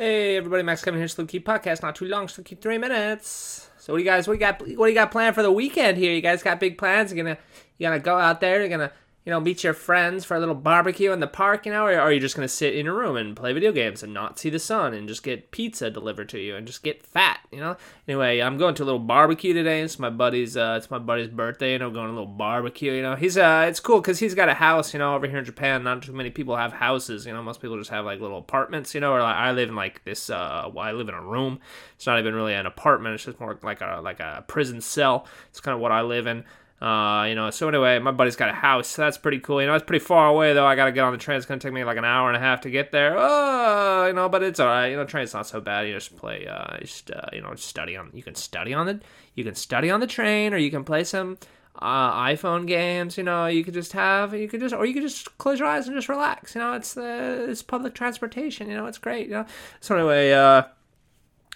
Hey everybody, Max coming here, Slow Key Podcast. Not too long, Slow Key three minutes. So what do you guys what do you got what do you got planned for the weekend here? You guys got big plans? You're gonna you gonna go out there, you're gonna you know, meet your friends for a little barbecue in the park, you know, or are you just gonna sit in your room and play video games and not see the sun and just get pizza delivered to you and just get fat, you know? Anyway, I'm going to a little barbecue today. It's my buddy's, uh, it's my buddy's birthday, and I'm going to a little barbecue. You know, he's, uh, it's cool because he's got a house. You know, over here in Japan, not too many people have houses. You know, most people just have like little apartments. You know, or like, I live in like this, uh, well, I live in a room. It's not even really an apartment. It's just more like a like a prison cell. It's kind of what I live in. Uh, you know, so anyway, my buddy's got a house, so that's pretty cool. You know, it's pretty far away though. I gotta get on the train. It's gonna take me like an hour and a half to get there. Oh, you know, but it's all right. You know, train's not so bad. You just play, uh, just uh, you know, study on. You can study on the, you can study on the train, or you can play some uh, iPhone games. You know, you could just have, you could just, or you could just close your eyes and just relax. You know, it's it's public transportation. You know, it's great. You know, so anyway, uh,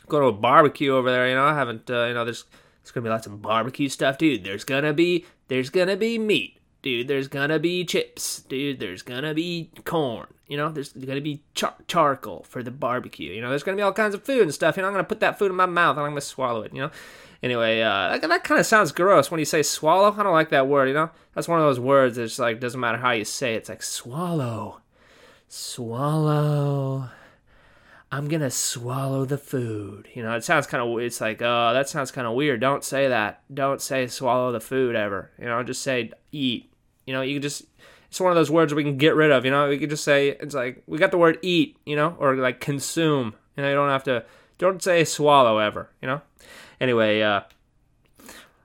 go to a barbecue over there. You know, I haven't, uh, you know, there's there's gonna be lots of barbecue stuff, dude. There's gonna be there's gonna be meat, dude. There's gonna be chips, dude. There's gonna be corn. You know, there's gonna be char- charcoal for the barbecue. You know, there's gonna be all kinds of food and stuff. You know, I'm gonna put that food in my mouth and I'm gonna swallow it. You know. Anyway, uh, that, that kind of sounds gross when you say swallow. I don't like that word. You know, that's one of those words that's like doesn't matter how you say it. It's like swallow, swallow. I'm gonna swallow the food. You know, it sounds kind of. It's like, oh, that sounds kind of weird. Don't say that. Don't say swallow the food ever. You know, just say eat. You know, you can just. It's one of those words we can get rid of. You know, we could just say it's like we got the word eat. You know, or like consume. You know, you don't have to. Don't say swallow ever. You know. Anyway, uh,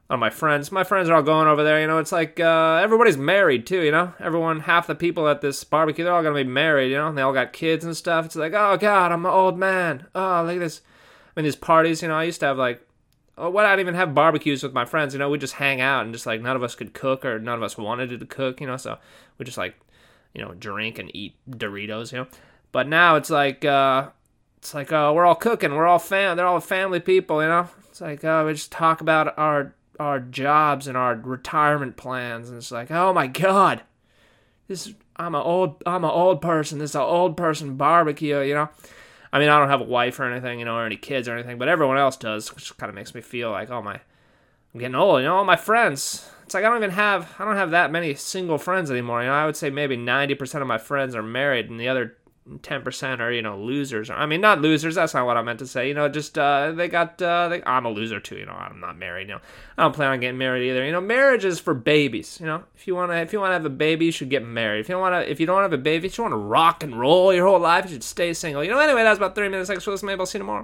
on my friends. My friends are all going over there. You know, it's like uh, everybody's married too. You know, everyone, half the people at this barbecue, they're all gonna be married. You know, and they all got kids and stuff. It's like, oh god, I'm an old man. Oh, look at this. I mean, these parties. You know, I used to have like, oh, what? I'd even have barbecues with my friends. You know, we just hang out and just like none of us could cook or none of us wanted to cook. You know, so we just like, you know, drink and eat Doritos. You know, but now it's like. uh it's like, oh, we're all cooking. We're all fam. They're all family people, you know. It's like, oh, we just talk about our our jobs and our retirement plans and it's like oh my god this i'm an old i'm an old person this is an old person barbecue you know? I mean i don't have a wife or anything you know or any kids or anything but everyone else does which kind of makes me feel like oh my i'm getting old you know all my friends it's like i don't even have i don't have that many single friends anymore you know? I would say maybe 90% of my friends are married and the other 10% are you know losers. I mean not losers that's not what i meant to say. You know just uh, they got uh, they, i'm a loser too you know i'm not married you know. I don't plan on getting married either. You know marriage is for babies you know. If you want to if you want to have a baby you should get married. If you don't want to if you don't have a baby if you want to rock and roll your whole life you should stay single. You know anyway that's about 30 minutes. Thanks extra maybe i'll see you tomorrow